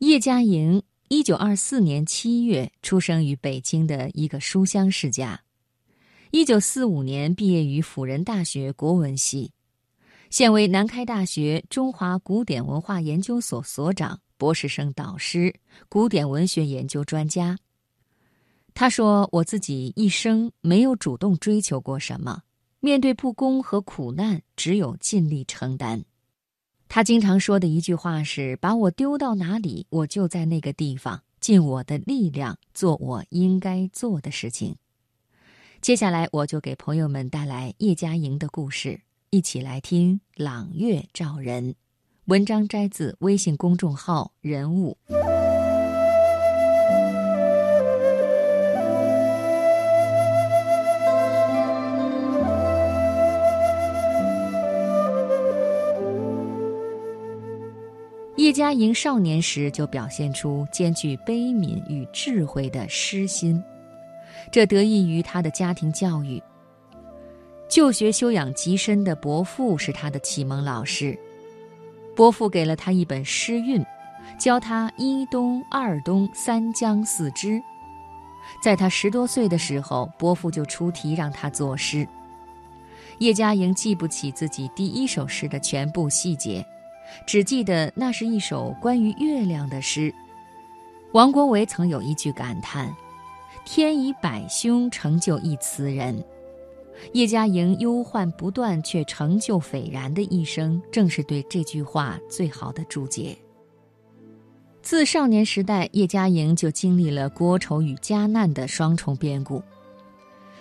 叶嘉莹，一九二四年七月出生于北京的一个书香世家。一九四五年毕业于辅仁大学国文系，现为南开大学中华古典文化研究所所长、博士生导师、古典文学研究专家。他说：“我自己一生没有主动追求过什么，面对不公和苦难，只有尽力承担。”他经常说的一句话是：“把我丢到哪里，我就在那个地方，尽我的力量做我应该做的事情。”接下来，我就给朋友们带来叶嘉莹的故事，一起来听《朗月照人》。文章摘自微信公众号“人物”。叶嘉莹少年时就表现出兼具悲悯与智慧的诗心，这得益于他的家庭教育。就学修养极深的伯父是他的启蒙老师，伯父给了他一本诗韵，教他一东、二东、三江、四支。在他十多岁的时候，伯父就出题让他作诗。叶嘉莹记不起自己第一首诗的全部细节。只记得那是一首关于月亮的诗。王国维曾有一句感叹：“天以百凶成就一词人。”叶嘉莹忧患不断却成就斐然的一生，正是对这句话最好的注解。自少年时代，叶嘉莹就经历了国仇与家难的双重变故。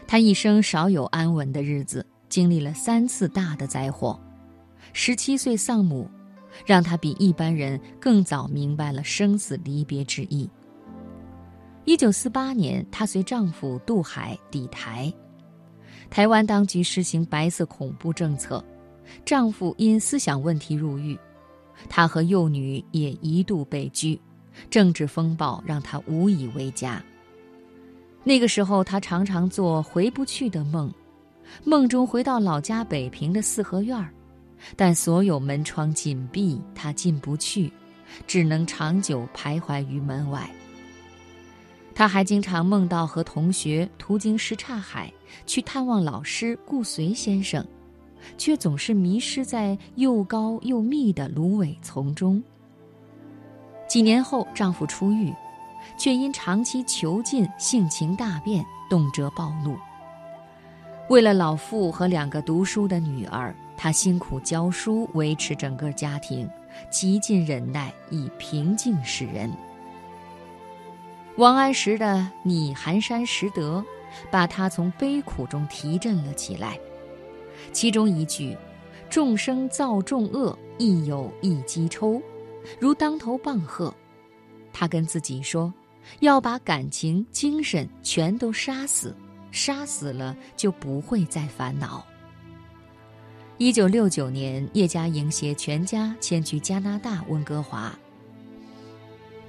他一生少有安稳的日子，经历了三次大的灾祸。十七岁丧母。让她比一般人更早明白了生死离别之意。一九四八年，她随丈夫渡海抵台，台湾当局实行白色恐怖政策，丈夫因思想问题入狱，她和幼女也一度被拘，政治风暴让她无以为家。那个时候，她常常做回不去的梦，梦中回到老家北平的四合院儿。但所有门窗紧闭，他进不去，只能长久徘徊于门外。他还经常梦到和同学途经什刹海，去探望老师顾随先生，却总是迷失在又高又密的芦苇丛中。几年后，丈夫出狱，却因长期囚禁，性情大变，动辄暴怒。为了老父和两个读书的女儿。他辛苦教书，维持整个家庭，极尽忍耐，以平静示人。王安石的《拟寒山拾得》，把他从悲苦中提振了起来。其中一句：“众生造众恶，亦有一机抽，如当头棒喝。”他跟自己说：“要把感情、精神全都杀死，杀死了就不会再烦恼。”一九六九年，叶嘉莹携全家迁居加拿大温哥华。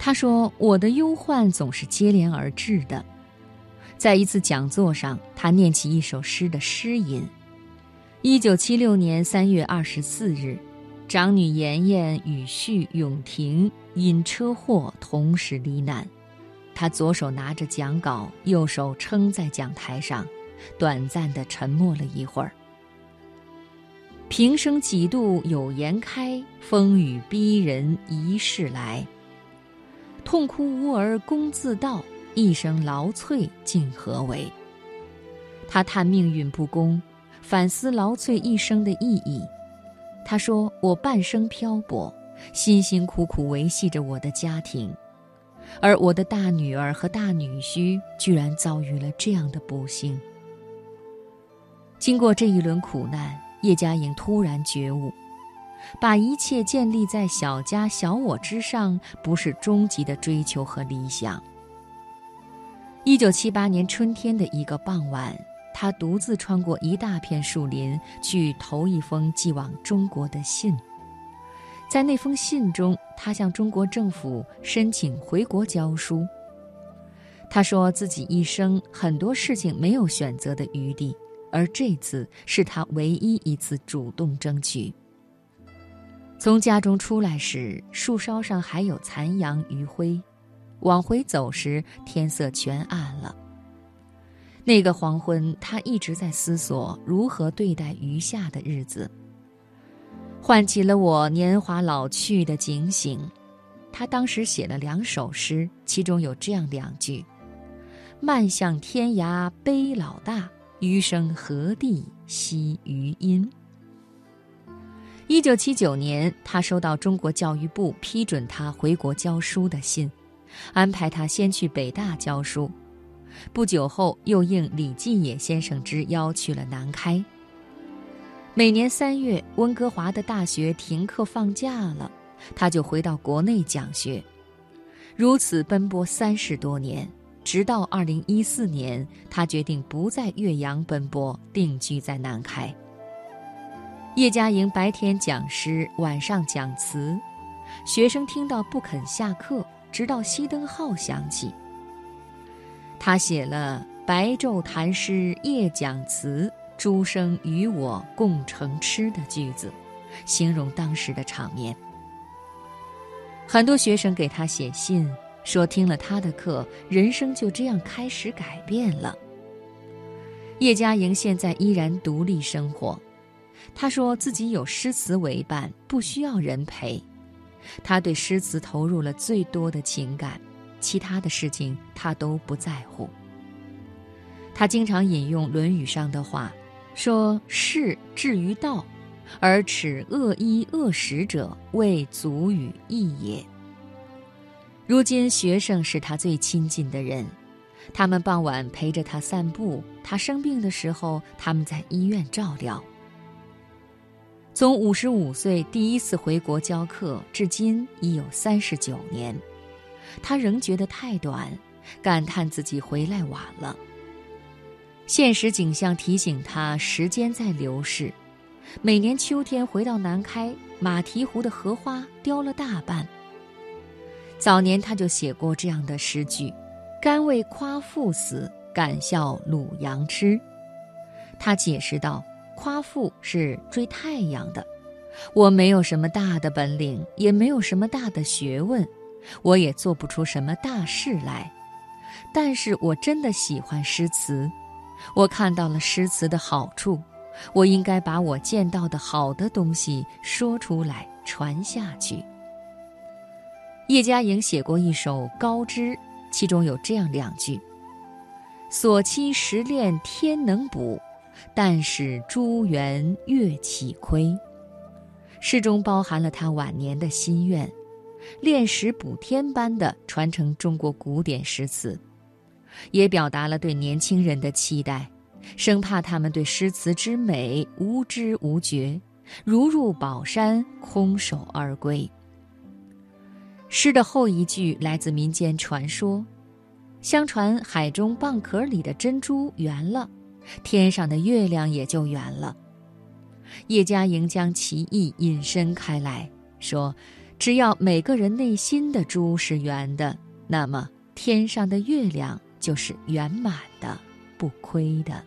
他说：“我的忧患总是接连而至的。”在一次讲座上，他念起一首诗的诗吟：“一九七六年三月二十四日，长女妍妍与婿永婷因车祸同时罹难。他左手拿着讲稿，右手撑在讲台上，短暂的沉默了一会儿。”平生几度有颜开，风雨逼人一世来。痛哭无儿功自到，一生劳瘁竟何为？他叹命运不公，反思劳瘁一生的意义。他说：“我半生漂泊，辛辛苦苦维系着我的家庭，而我的大女儿和大女婿居然遭遇了这样的不幸。经过这一轮苦难。”叶嘉莹突然觉悟，把一切建立在小家小我之上，不是终极的追求和理想。一九七八年春天的一个傍晚，他独自穿过一大片树林，去投一封寄往中国的信。在那封信中，他向中国政府申请回国教书。他说自己一生很多事情没有选择的余地。而这次是他唯一一次主动争取。从家中出来时，树梢上还有残阳余晖；往回走时，天色全暗了。那个黄昏，他一直在思索如何对待余下的日子，唤起了我年华老去的警醒。他当时写了两首诗，其中有这样两句：“漫向天涯悲老大，余生何地惜余音。”一九七九年，他收到中国教育部批准他回国教书的信，安排他先去北大教书。不久后，又应李继野先生之邀去了南开。每年三月，温哥华的大学停课放假了。他就回到国内讲学，如此奔波三十多年，直到二零一四年，他决定不在岳阳奔波，定居在南开。叶嘉莹白天讲诗，晚上讲词，学生听到不肯下课，直到熄灯号响起。他写了“白昼谈诗，夜讲词，诸生与我共成痴”的句子，形容当时的场面。很多学生给他写信，说听了他的课，人生就这样开始改变了。叶嘉莹现在依然独立生活，他说自己有诗词为伴，不需要人陪。他对诗词投入了最多的情感，其他的事情他都不在乎。他经常引用《论语》上的话，说：“士至于道。”而耻恶衣恶食者，未足与义也。如今学生是他最亲近的人，他们傍晚陪着他散步，他生病的时候，他们在医院照料。从五十五岁第一次回国教课至今已有三十九年，他仍觉得太短，感叹自己回来晚了。现实景象提醒他，时间在流逝。每年秋天回到南开，马蹄湖的荷花凋了大半。早年他就写过这样的诗句：“甘为夸父死，敢笑鲁阳痴。”他解释道：“夸父是追太阳的，我没有什么大的本领，也没有什么大的学问，我也做不出什么大事来。但是我真的喜欢诗词，我看到了诗词的好处。”我应该把我见到的好的东西说出来，传下去。叶嘉莹写过一首《高枝》，其中有这样两句：“所期时练天能补，但使朱元月起亏。”诗中包含了他晚年的心愿，练时补天般的传承中国古典诗词，也表达了对年轻人的期待。生怕他们对诗词之美无知无觉，如入宝山空手而归。诗的后一句来自民间传说：相传海中蚌壳里的珍珠圆了，天上的月亮也就圆了。叶嘉莹将其意引申开来说：只要每个人内心的珠是圆的，那么天上的月亮就是圆满的，不亏的。